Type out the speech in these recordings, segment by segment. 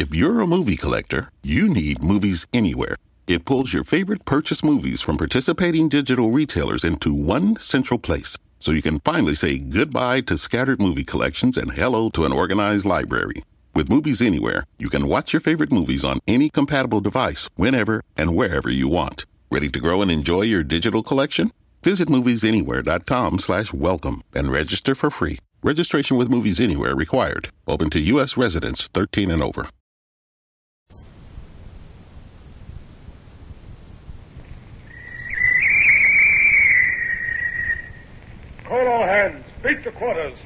If you're a movie collector, you need Movies Anywhere. It pulls your favorite purchase movies from participating digital retailers into one central place so you can finally say goodbye to scattered movie collections and hello to an organized library. With Movies Anywhere, you can watch your favorite movies on any compatible device whenever and wherever you want. Ready to grow and enjoy your digital collection? Visit moviesanywhere.com slash welcome and register for free. Registration with Movies Anywhere required. Open to U.S. residents 13 and over. Call all hands. Beat the quarters.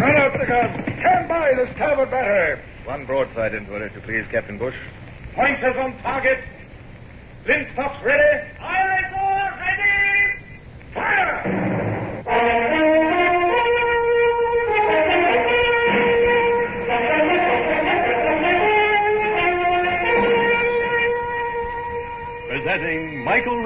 Run out the guns. Stand by the starboard battery. One broadside into it, if you please, Captain Bush. Pointers on target. Linstocks ready. Aye, aye,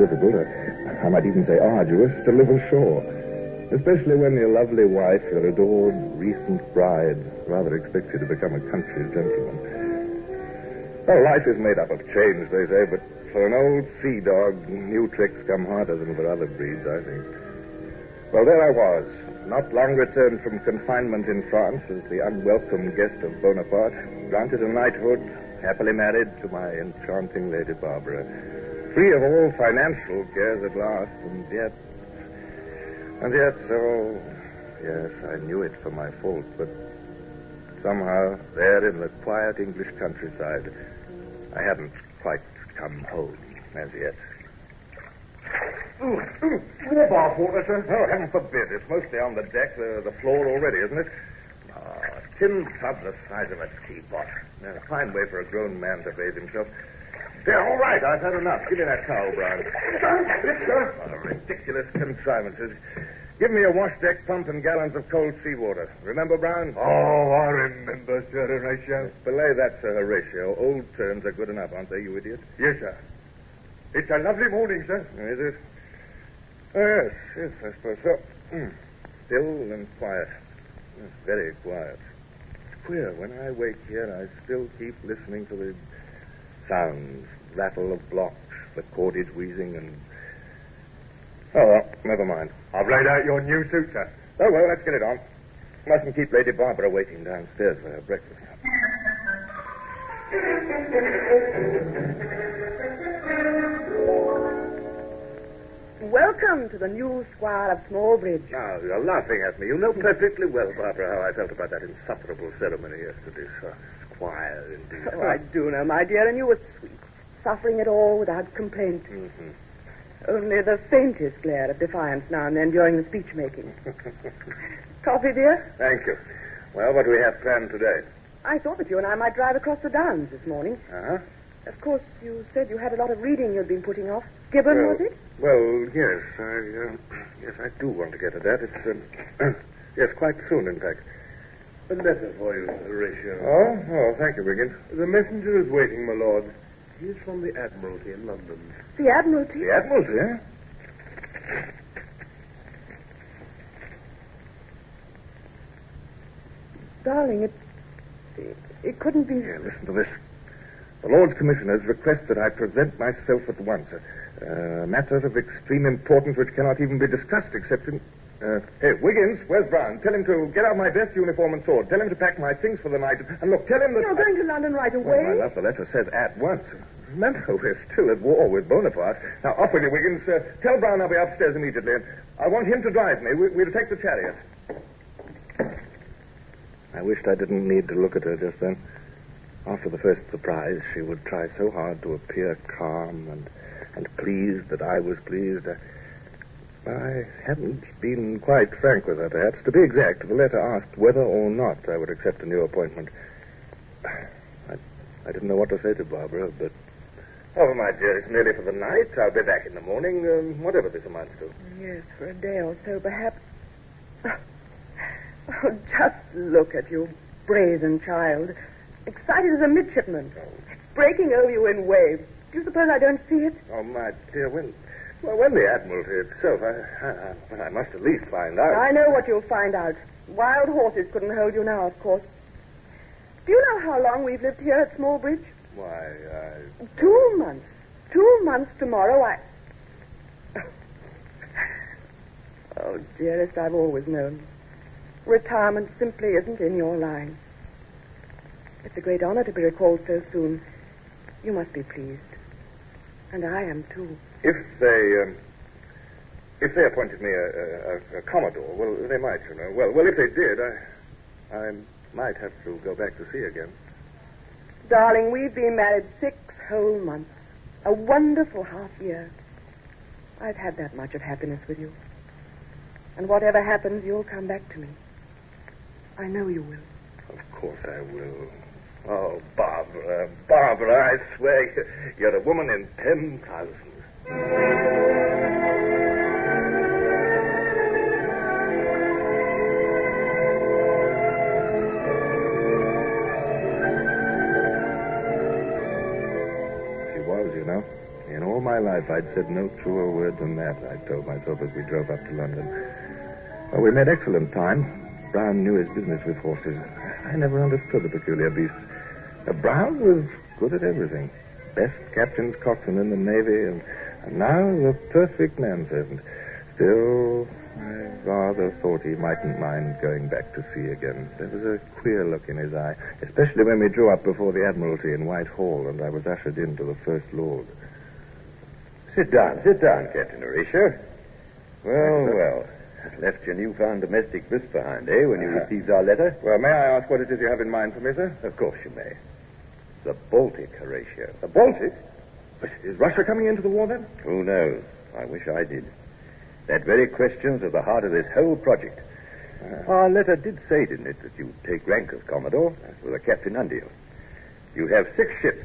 Difficult, I might even say arduous, to live ashore. Especially when your lovely wife, your adored recent bride, rather expects you to become a country gentleman. Well, life is made up of change, they say, but for an old sea dog, new tricks come harder than for other breeds, I think. Well, there I was, not long returned from confinement in France as the unwelcome guest of Bonaparte, granted a knighthood, happily married to my enchanting Lady Barbara, free of all financial cares at last, and yet, and yet, so, yes, I knew it for my fault, but somehow, there in the quiet English countryside, I hadn't quite come home as yet. Ooh, ooh, more bath water, sir? Oh, heaven forbid. It's mostly on the deck, the, the floor already, isn't it? Ah, a tin tub the size of a teapot. A fine way for a grown man to bathe himself. Yeah, all right, I've had enough. Give me that towel, Brown. Yes, sir. Oh, ridiculous contrivances. Give me a wash deck pump and gallons of cold seawater. Remember, Brown? Oh, I remember, Sir Horatio. Belay that, Sir Horatio. Old terms are good enough, aren't they, you idiot? Yes, sir. It's a lovely morning, sir. Is it? Oh, yes, yes, I suppose so. Mm. Still and quiet. Yes, very quiet. It's queer. When I wake here, I still keep listening to the sounds, rattle of blocks, the cordage wheezing, and. Oh, well, never mind. I've laid out your new suit, sir. Oh, well, let's get it on. Mustn't keep Lady Barbara waiting downstairs for her breakfast. Welcome to the new Squire of Smallbridge. Now, ah, you're laughing at me. You know perfectly well, Barbara, how I felt about that insufferable ceremony yesterday. So, indeed. Oh, I do know, my dear, and you were sweet, suffering it all without complaint. Mhm. Only the faintest glare of defiance now and then during the speech making. Coffee, dear? Thank you. Well, what do we have planned today? I thought that you and I might drive across the downs this morning. Uh-huh. Of course, you said you had a lot of reading you'd been putting off. Gibbon, Well- was it? Well, yes, I, uh, yes, I do want to get at that. It's, um, yes, quite soon, in fact. A letter for you, Horatio. Oh, oh, thank you, Wigan. The messenger is waiting, my lord. He is from the Admiralty in London. The Admiralty? The Admiralty, eh? Darling, it, it, it couldn't be. Here, listen to this. The Lords Commissioners request that I present myself at once. A, a matter of extreme importance which cannot even be discussed except in. Uh, hey, Wiggins, where's Brown? Tell him to get out my best uniform and sword. Tell him to pack my things for the night. And look, tell him that. You're going to London right Well, away? my love, the letter says at once. Remember, we're still at war with Bonaparte. Now, off with you, Wiggins. Uh, tell Brown I'll be upstairs immediately. I want him to drive me. We, we'll take the chariot. I wished I didn't need to look at her just then. After the first surprise, she would try so hard to appear calm and, and pleased that I was pleased. I, I hadn't been quite frank with her, perhaps. To be exact, the letter asked whether or not I would accept a new appointment. I, I didn't know what to say to Barbara, but. Oh, my dear, it's merely for the night. I'll be back in the morning, um, whatever this amounts to. Yes, for a day or so, perhaps. Oh, just look at you, brazen child. Excited as a midshipman. It's breaking over you in waves. Do you suppose I don't see it? Oh, my dear, when. Well, when the Admiralty itself, I, I, I must at least find out. I know what you'll find out. Wild horses couldn't hold you now, of course. Do you know how long we've lived here at Smallbridge? Why, I. Two months. Two months tomorrow, I. Oh, dearest, I've always known. Retirement simply isn't in your line. It's a great honor to be recalled so soon. You must be pleased. And I am, too. If they. Um, if they appointed me a, a, a commodore, well, they might, you know. Well, well, if they did, I, I might have to go back to sea again. Darling, we've been married six whole months. A wonderful half year. I've had that much of happiness with you. And whatever happens, you'll come back to me. I know you will. Of course I will. Oh, Barbara, Barbara, I swear you're a woman in ten thousand. She was, you know. In all my life, I'd said no truer word than that, I told myself as we drove up to London. Well, we made excellent time. Brown knew his business with horses. I never understood the peculiar beasts. Uh, Brown was good at everything. Best captain's coxswain in the Navy, and, and now the perfect manservant. Still, I rather thought he mightn't mind going back to sea again. There was a queer look in his eye, especially when we drew up before the Admiralty in Whitehall, and I was ushered in to the First Lord. Sit down, sit down, Captain Horatio. Well, well. Left your newfound domestic bliss behind, eh, when you Uh-huh. received our letter? Well, may I ask what it is you have in mind for me, sir? Of course you may. The Baltic, Horatio. The Baltic? But is Russia coming into the war then? Who knows? I wish I did. That very question's at the heart of this whole project. Uh-huh. Our letter did say, didn't it, that you'd take rank as Commodore, with a captain under you. You have six ships.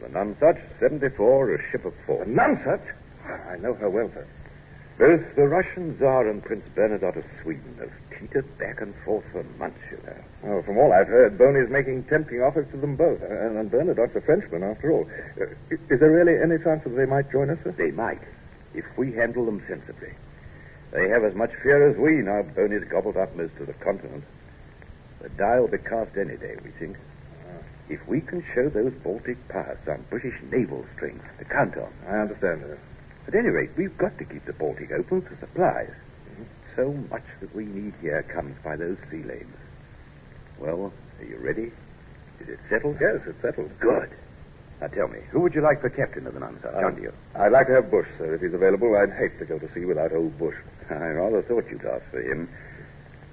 The Nonsuch, 74, a ship of four. Nonsuch? I know her well, sir. Both the Russian Tsar and Prince Bernadotte of Sweden have teetered back and forth for months, you know. Oh, from all I've heard, Boney's making tempting offers to them both. And, and Bernadotte's a Frenchman, after all. Uh, is there really any chance that they might join us, sir? They might, if we handle them sensibly. They have as much fear as we now Boney's gobbled up most of the continent. The die will be cast any day, we think. If we can show those Baltic powers some British naval strength to count on. I understand, sir. At any rate, we've got to keep the Baltic open for supplies. So much that we need here comes by those sea lanes. Well, are you ready? Is it settled? Yes, it's settled. Good. Now tell me, who would you like for captain of the Nonsuch, Uh, under you? I'd like to have Bush, sir, if he's available. I'd hate to go to sea without old Bush. I rather thought you'd ask for him.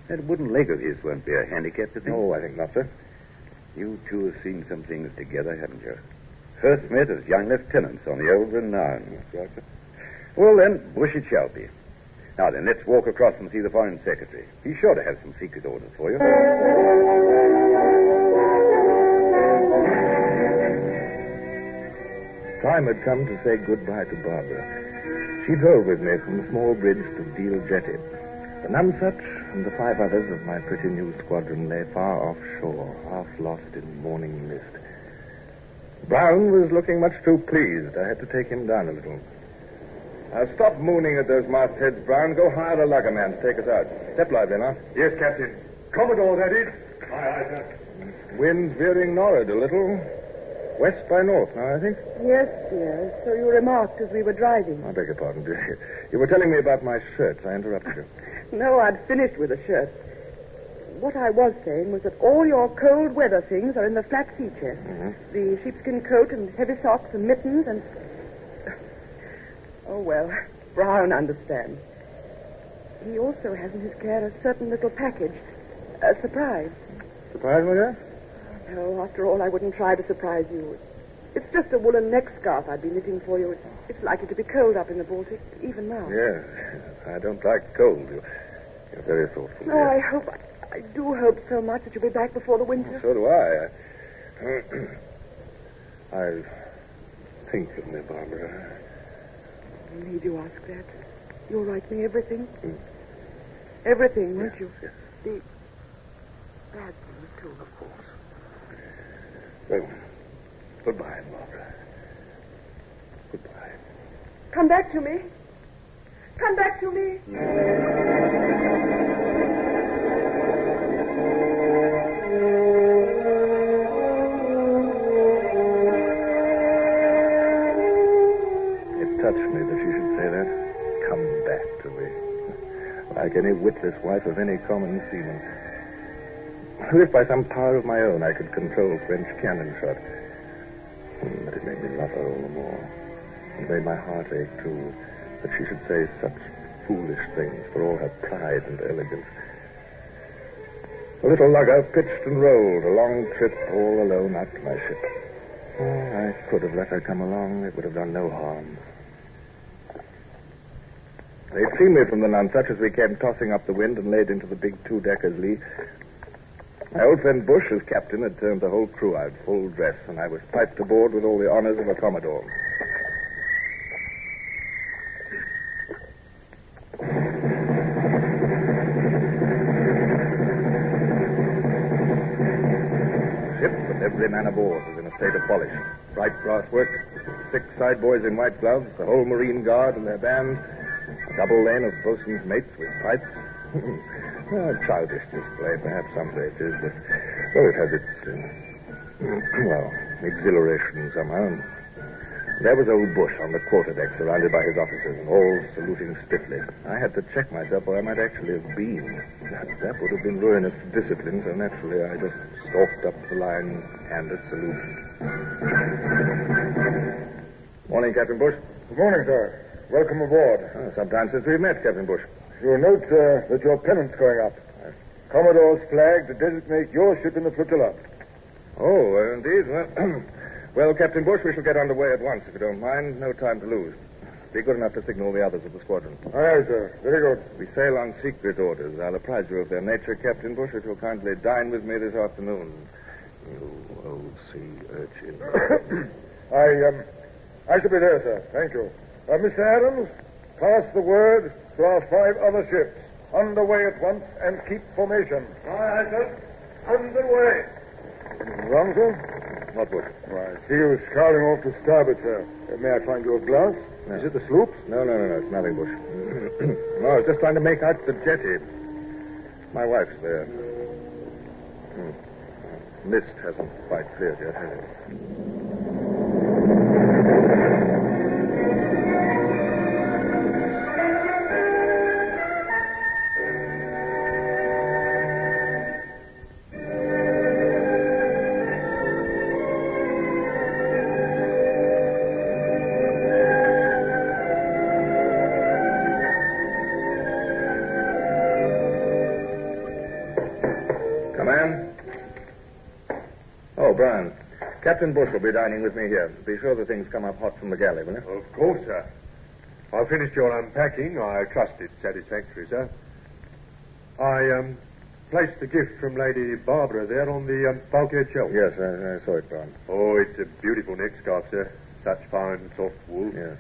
That wooden leg of his won't be a handicap to No, I think not, sir. You two have seen some things together, haven't you? First met as young lieutenants on the old Renown. That's right, sir. Well, then, Bush it shall be. Now then, let's walk across and see the Foreign Secretary. He's sure to have some secret orders for you. Time had come to say goodbye to Barbara. She drove with me from Smallbridge to Deal Jetty. The Nonsuch and the five others of my pretty new squadron lay far offshore, half lost in morning mist. Brown was looking much too pleased. I had to take him down a little. Now, stop mooning at those mastheads, Brown. Go hire a luggerman to take us out. Step lively now. Yes, Captain. Commodore, that is. Aye, aye, sir. Wind's veering northward a little. West by north now, I think. Yes, dear. So you remarked as we were driving. I beg your pardon, dear. You were telling me about my shirts. I interrupted you. No, I'd finished with the shirts. What I was saying was that all your cold weather things are in the flat sea chest. Mm-hmm. The sheepskin coat and heavy socks and mittens and. Oh, well, Brown understands. He also has in his care a certain little package. A surprise. Surprise, my dear? No, after all, I wouldn't try to surprise you. It's just a woolen neck scarf I'd be knitting for you. It's likely to be cold up in the Baltic, even now. Yes. I don't like cold. You- You're very thoughtful. Oh, dear. I hope, I do hope so much that you'll be back before the winter. So do I. I, I think of me, Barbara. Need you ask that? You'll write me everything? Everything, won't you? Yes. The bad things, too. Of course. Well, goodbye, Barbara. Goodbye. Come back to me. Come back to me. Me. Like any witless wife of any common seaman. If by some power of my own I could control French cannon shot. Hmm, But it made me love her all the more. It made my heart ache, too, that she should say such foolish things for all her pride and elegance. The little lugger pitched and rolled, a long trip all alone out to my ship. Oh, I could have let her come along. It would have done no harm. They'd seen me from the Nonsuch as we came tossing up the wind and laid into the big two-deckers lee. My old friend Bush, as captain, had turned the whole crew out full dress, and I was piped aboard with all the honors of a commodore. Ship with every man aboard was in a state of polish. Bright brass work, six side boys in white gloves, the whole Marine Guard and their band, double lane of bosun's mates with pipes. a childish display, perhaps some say it is, but well, it has its, uh, well, exhilaration somehow. There was old Bush on the quarterdeck, surrounded by his officers, and all saluting stiffly. I had to check myself, or I might actually have been. That, that would have been ruinous to discipline, so naturally I just stalked up the line, and handed salute. Morning, Captain Bush. Good morning, sir. Welcome aboard. Oh, some time since we've met, Captain Bush. You'll note uh, that your pennant's going up. Commodore's flag to designate your ship in the flotilla. Oh, uh, indeed. Well, well, Captain Bush, we shall get underway at once, if you don't mind. No time to lose. Be good enough to signal the others of the squadron. Aye, aye, sir. Very good. We sail on secret orders. I'll apprise you of their nature, Captain Bush, if you'll kindly dine with me this afternoon. You old sea urchin. I, um, I shall be there, sir. Thank you. Uh, Mr. Adams, pass the word to our five other ships. Underway at once and keep formation. Aye, aye, sir. Underway. Wrong, sir? what would? Why, I see you scouring off to starboard, sir. Uh, may I find you a glass? No. Is it the sloop? No, no, no, no. It's nothing, Bush. no, I was just trying to make out the jetty. My wife's there. Hmm. Mist hasn't quite cleared yet, has it? Captain Bush will be dining with me here. Be sure the things come up hot from the galley, will you? Of course, sir. I've finished your unpacking. I trust it's satisfactory, sir. I, um, placed the gift from Lady Barbara there on the um, bulkhead shelf. Yes, I, I saw it, Brown. Oh, it's a beautiful neck scarf, sir. Such fine, soft wool. Yes.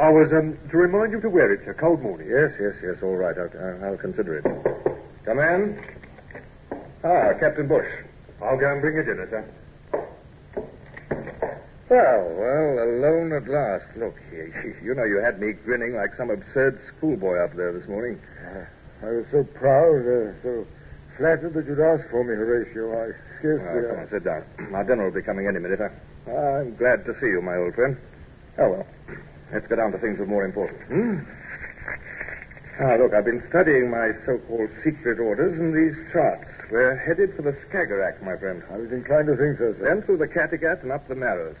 I was, um, to remind you to wear it, sir. Cold morning. Yes, yes, yes. All right. I'll, I'll, I'll consider it. Come in. Ah, Captain Bush. I'll go and bring you dinner, sir. Well, well, alone at last. Look, you, you know you had me grinning like some absurd schoolboy up there this morning. I was so proud, uh, so flattered that you'd ask for me, Horatio. I scarcely... Well, come on, sit down. Our dinner will be coming any minute. I, I'm glad to see you, my old friend. Oh, well. Let's get down to things of more importance. Hmm? Ah, look, I've been studying my so-called secret orders and these charts. We're headed for the Skagerrak, my friend. I was inclined to think so, sir. Then through the Kattegat and up the Narrows.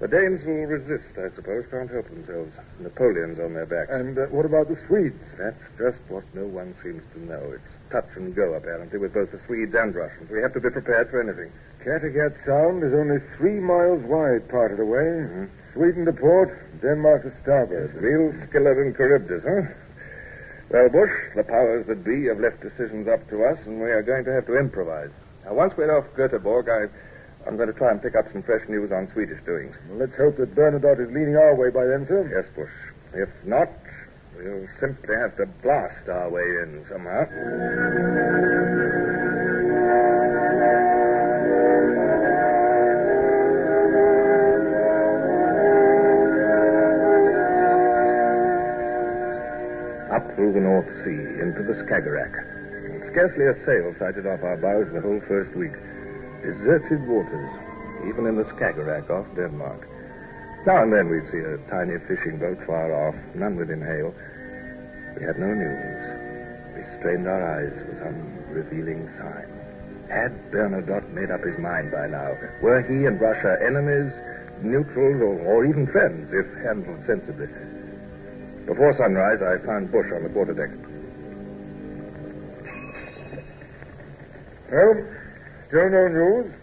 The Danes will resist, I suppose. Can't help themselves. Napoleon's on their backs. And uh, what about the Swedes? That's just what no one seems to know. It's touch and go, apparently, with both the Swedes and Russians. We have to be prepared for anything. Kattegat Sound is only three miles wide part of the way. Mm-hmm. Sweden to port, Denmark to starboard. Real Scylla and Charybdis, huh? Well, Bush, the powers that be have left decisions up to us, and we are going to have to improvise. Now, once we're off Göteborg, I, I'm going to try and pick up some fresh news on Swedish doings. Well, let's hope that Bernadotte is leaning our way by then, sir. Yes, Bush. If not, we'll simply have to blast our way in somehow. Up through the North Sea, into the Skagerrak. Scarcely a sail sighted off our bows the whole first week. Deserted waters, even in the Skagerrak off Denmark. Now and then we'd see a tiny fishing boat far off, none within hail. We had no news. We strained our eyes for some revealing sign. Had Bernadotte made up his mind by now? Were he and Russia enemies, neutrals, or, or even friends, if handled sensibly? Before sunrise, I found Bush on the quarterdeck. Well, no news.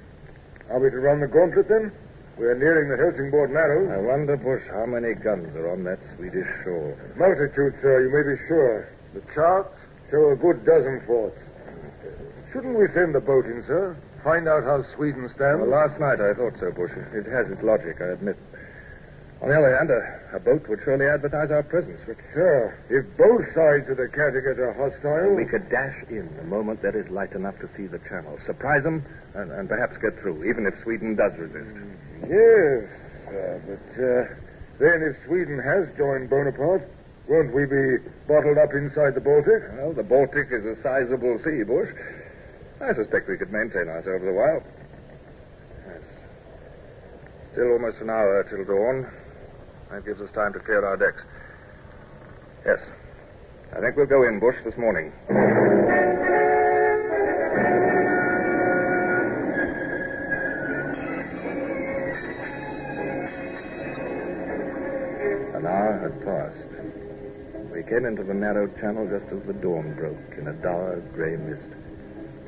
Are we to run the gauntlet then? We're nearing the Helsingborg Narrows. I wonder, Bush, how many guns are on that Swedish shore. Multitude, sir, you may be sure. The charts show a good dozen forts. Shouldn't we send the boat in, sir? Find out how Sweden stands? Well, last night I thought so, Bush. It has its logic, I admit. On the other hand, a, a boat would surely advertise our presence. But, sir, if both sides of the Kattegat are hostile... We could dash in the moment there is light enough to see the channel, surprise them, and, and perhaps get through, even if Sweden does resist. Yes, sir, but uh, then if Sweden has joined Bonaparte, won't we be bottled up inside the Baltic? Well, the Baltic is a sizable sea, Bush. I suspect we could maintain ourselves a while. Yes. Still almost an hour till dawn. That gives us time to clear our decks. Yes. I think we'll go in, Bush, this morning. An hour had passed. We came into the narrow channel just as the dawn broke in a dark gray mist.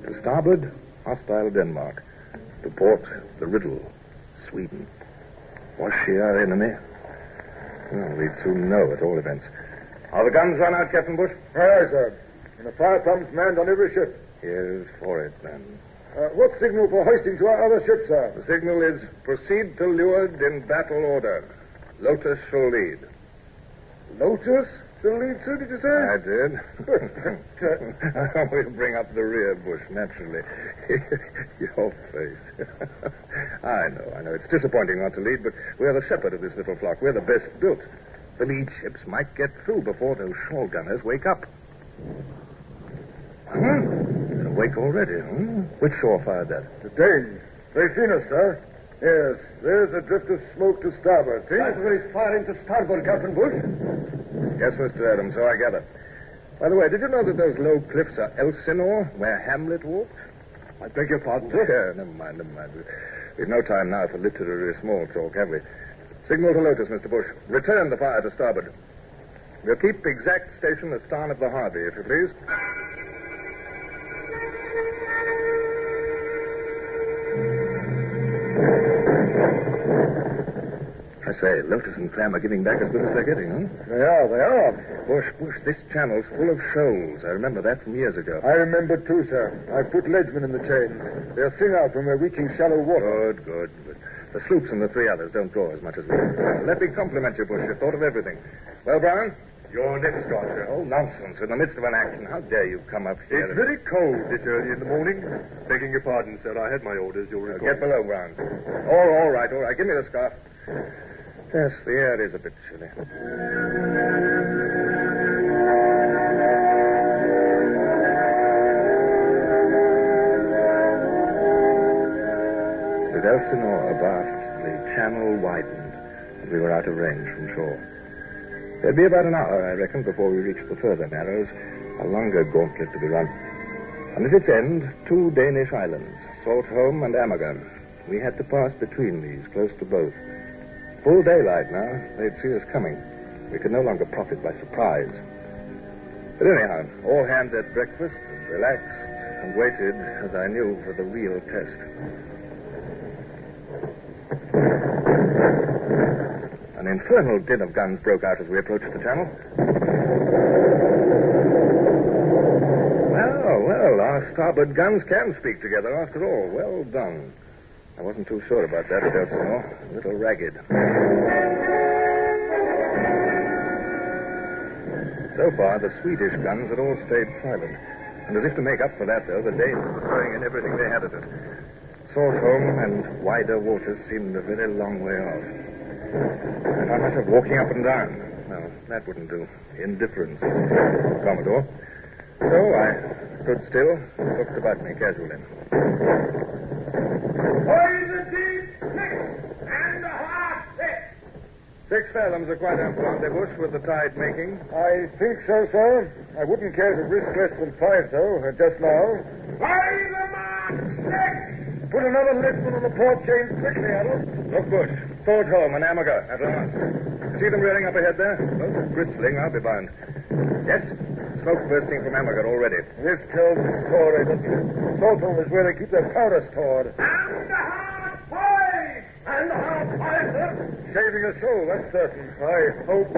To starboard, hostile Denmark. To port, the riddle, Sweden. Was she our enemy? Well, we'd soon know at all events. Are the guns run out, Captain Bush? Aye, aye, sir. And the fire pumps manned on every ship. Here's for it, then. Uh, what signal for hoisting to our other ships, sir? The signal is proceed to leeward in battle order. Lotus shall lead. Lotus shall lead, sir, did you say? I did. we'll bring up the rear, Bush, naturally. Your face. I know, I know. It's disappointing not to lead, but we're the shepherd of this little flock. We're the best built. The lead ships might get through before those shore gunners wake up. Huh? They're awake already, huh? Which shore fired that? The Danes. They've seen us, sir. Yes, there's a drift of smoke to starboard, see? Everybody's firing to starboard, Captain Bush. Yes, Mr. Adams, so I gather. By the way, did you know that those low cliffs are Elsinore, where Hamlet walked? I beg your pardon, Yeah, never mind, never mind. We've no time now for literary small talk, have we? Signal to Lotus, Mr. Bush. Return the fire to starboard. We'll keep exact station astern of the Harvey, if you please. I say, Lotus and Clam are giving back as good as they're getting, huh? They are, they are. Bush, Bush, this channel's full of shoals. I remember that from years ago. I remember, too, sir. I've put leadsmen in the chains. They'll sing out when we're reaching shallow water. Good, good, good. The sloops and the three others don't draw as much as we do. Let me compliment you, Bush. You've thought of everything. Well, Brown? Your next guard, sir. Oh, nonsense. In the midst of an action. How dare you come up here? It's very cold this early in the morning. Begging your pardon, sir. I had my orders, you'll Uh, get below, Brown. All, all right, all right. Give me the scarf. Yes, the air is a bit chilly. With Elsinore abaft, the channel widened, and we were out of range from shore. There'd be about an hour, I reckon, before we reached the further narrows, a longer gauntlet to be run. And at its end, two Danish islands, Saltholm and Amager. We had to pass between these, close to both. Full daylight now, they'd see us coming. We could no longer profit by surprise. But anyhow, all hands at breakfast relaxed and waited, as I knew, for the real test. An infernal din of guns broke out as we approached the channel. Well, well, our starboard guns can speak together after all. Well done. I wasn't too sure about that at Elsinore. A little ragged. So far, the Swedish guns had all stayed silent. And as if to make up for that, though, the Danes were throwing in everything they had at us. Saltholm and wider waters seemed a very long way off. I found myself walking up and down. No, that wouldn't do. Indifference, Commodore. So I stood still looked about me casually. Poison six and a half six. Six fathoms are quite ample on the bush with the tide making. I think so, sir. I wouldn't care to risk less than five, though, uh, just now. By the mark, six. Put another leadsman on the port chains quickly, Adams. Look, Bush. Saltholm and Amager at last. See them rearing up ahead there? Both bristling, I'll be bound. Yes, smoke bursting from Amager already. This tells the story, doesn't it? Saltholm is where they keep their powder stored. And a half five. And a half five, sir. Saving a soul, that's certain. I hope.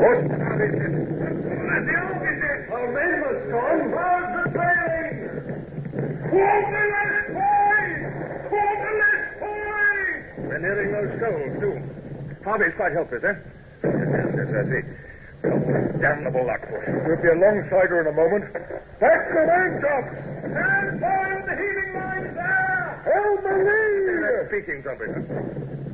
Bush, how is it? And the opposite. Our mainmast's gone. How's the trailing? Quarterless boys. Quarterless boys. We're nearing those shoals, too. Harvey's quite helpless, eh? Yes, yes, I see. Damnable luck. We'll be alongside her in a moment. Back the main-tops! Stand by with the heaving lines there. Me! That's speaking trumpet.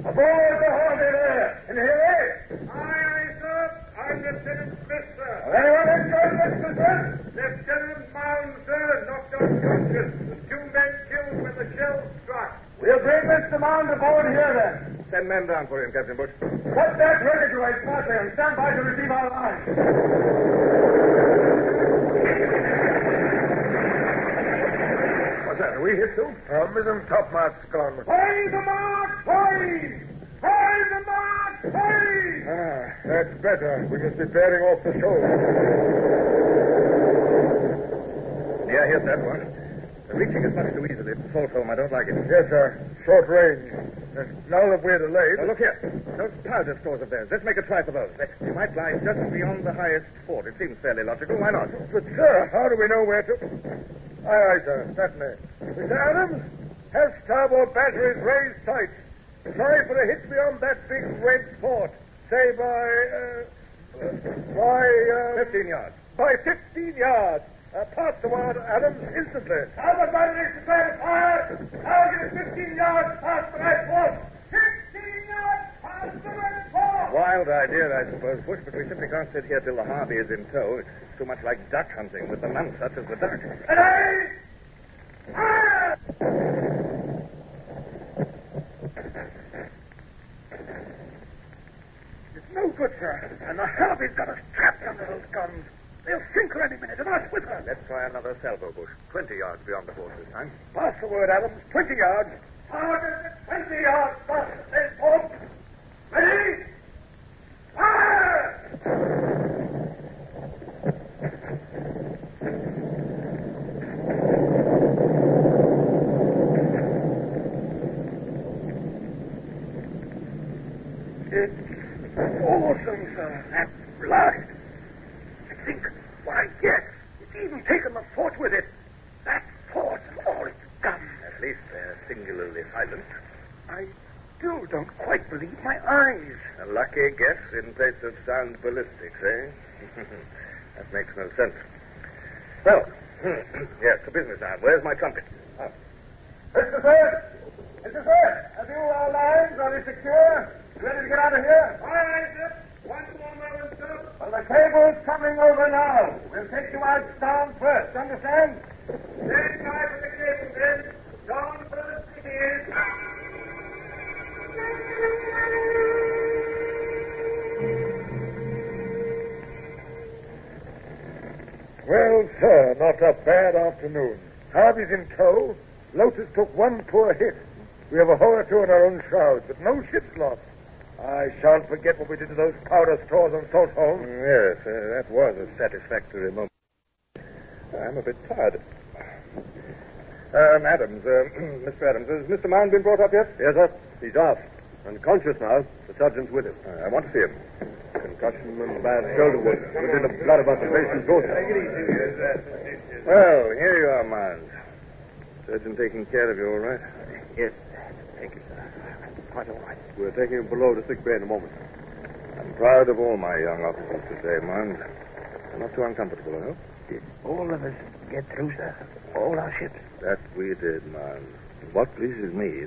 Aboard the Harvey there! And here Aye, aye, sir. I'm Lieutenant Smith, sir. Anyone enjoy this, Mr. Smith? Lieutenant Mound, sir, knocked unconscious. The two men killed when the shell struck. We'll bring Mr. Mound aboard here, then. Send men down for him, Captain Bush. Put that ready to right smartly and stand by to receive our line. What's that? Are we hit, too? Our mizzen topmast's gone. By the mark, boys. By the mark, boys. Ah, that's better. We must be bearing off the shoal. Yeah, I hit that one. The reaching is much too easily. Saltholm, I don't like it. Yes, sir. Short range. And now that we're delayed. Now, look here. Those powder stores of theirs. Let's make a try for those. They, might lie just beyond the highest fort. It seems fairly logical. Why not? But, sir, how do we know where to. Aye, aye, sir. Certainly. Mr. Adams, have starboard batteries raised sights. Try for a hit beyond that big red fort. Say by. Uh, by. Uh, 15 yards. By 15 yards. Uh, pass the word, Adams, instantly. Starboard batteries prepare to fire. Target is 15 yards past the right fort. 15 yards past the right fort. Wild idea, I suppose, Bush, but we simply can't sit here till the Harvey is in tow. It's too much like duck hunting with the man such as the duck. Ready? Fire! It's no good, sir. And the Harvey's got us trapped under those guns. They'll sink her any minute, and us with her. Let's try another salvo, Bush. 20 yards beyond the fort this time. Pass the word, Adams. 20 yards. Target 20 yards past the fort. Ready? Fire! It's awesome, sir. That blast. lucky guess in place of sound ballistics, eh? that makes no sense. Well, yes, to business now. Where's my trumpet? Oh. Mr. Smith, Mr. Smith, Have you all lines? Are they secure? Ready to get out of here? All right. One more moment, sir. Well, the cable's coming over now. We'll take you out down first, understand? Stand by for the cable, then. Down first it is. Well, sir, not a bad afternoon. Harvey's in tow. Lotus took one poor hit. We have a hole or two in our own shrouds, but no ship's lost. I shan't forget what we did to those powder stores on Saltholm. Yes, uh, that was a satisfactory moment. I'm a bit tired. Um, Adams, uh, Mr. Adams, has Mr. Mound been brought up yet? Yes, sir. He's off. Unconscious now. The sergeant's with him. Uh, I want to see him. Concussion and bad shoulder wound. Within the blood about the patient's throat. Well, here you are, Mound. Surgeon taking care of you, all right? Yes. Thank you, sir. Quite all right. We're taking him below to sick bay in a moment. I'm proud of all my young officers today. They're not too uncomfortable, I hope. Did all of us get through, sir? All our ships? That we did, man. What pleases me,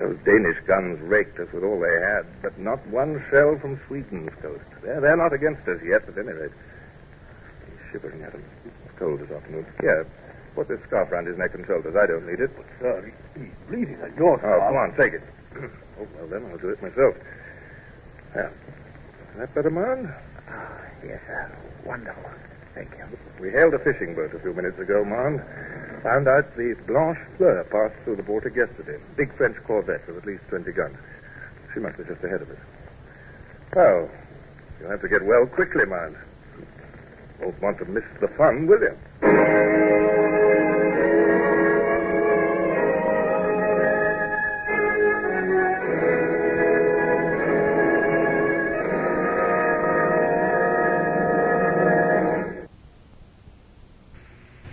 those Danish guns raked us with all they had, but not one shell from Sweden's coast. They're, they're not against us yet, at any rate. He's shivering at him. It's cold this afternoon. Here, put this scarf round his neck and shoulders. I don't need it. But, sir, he's bleeding at your side. Oh, come on, take it. oh, well, then I'll do it myself. Well, is that better, man? Ah, yes, sir. Wonderful. Thank you. We hailed a fishing boat a few minutes ago, Mound. Found out the Blanche Fleur passed through the Baltic yesterday. Big French corvette with at least 20 guns. She must be just ahead of us. Well, you'll have to get well quickly, Mound. Won't want to miss the fun, will you?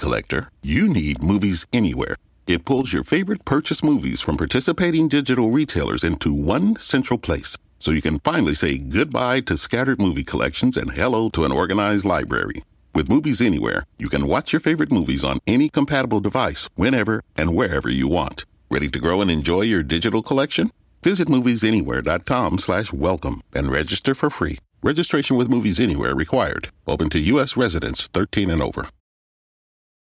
Collector, you need Movies Anywhere. It pulls your favorite purchase movies from participating digital retailers into one central place so you can finally say goodbye to scattered movie collections and hello to an organized library. With Movies Anywhere, you can watch your favorite movies on any compatible device whenever and wherever you want. Ready to grow and enjoy your digital collection? Visit moviesanywhere.com slash welcome and register for free. Registration with Movies Anywhere required. Open to U.S. residents 13 and over.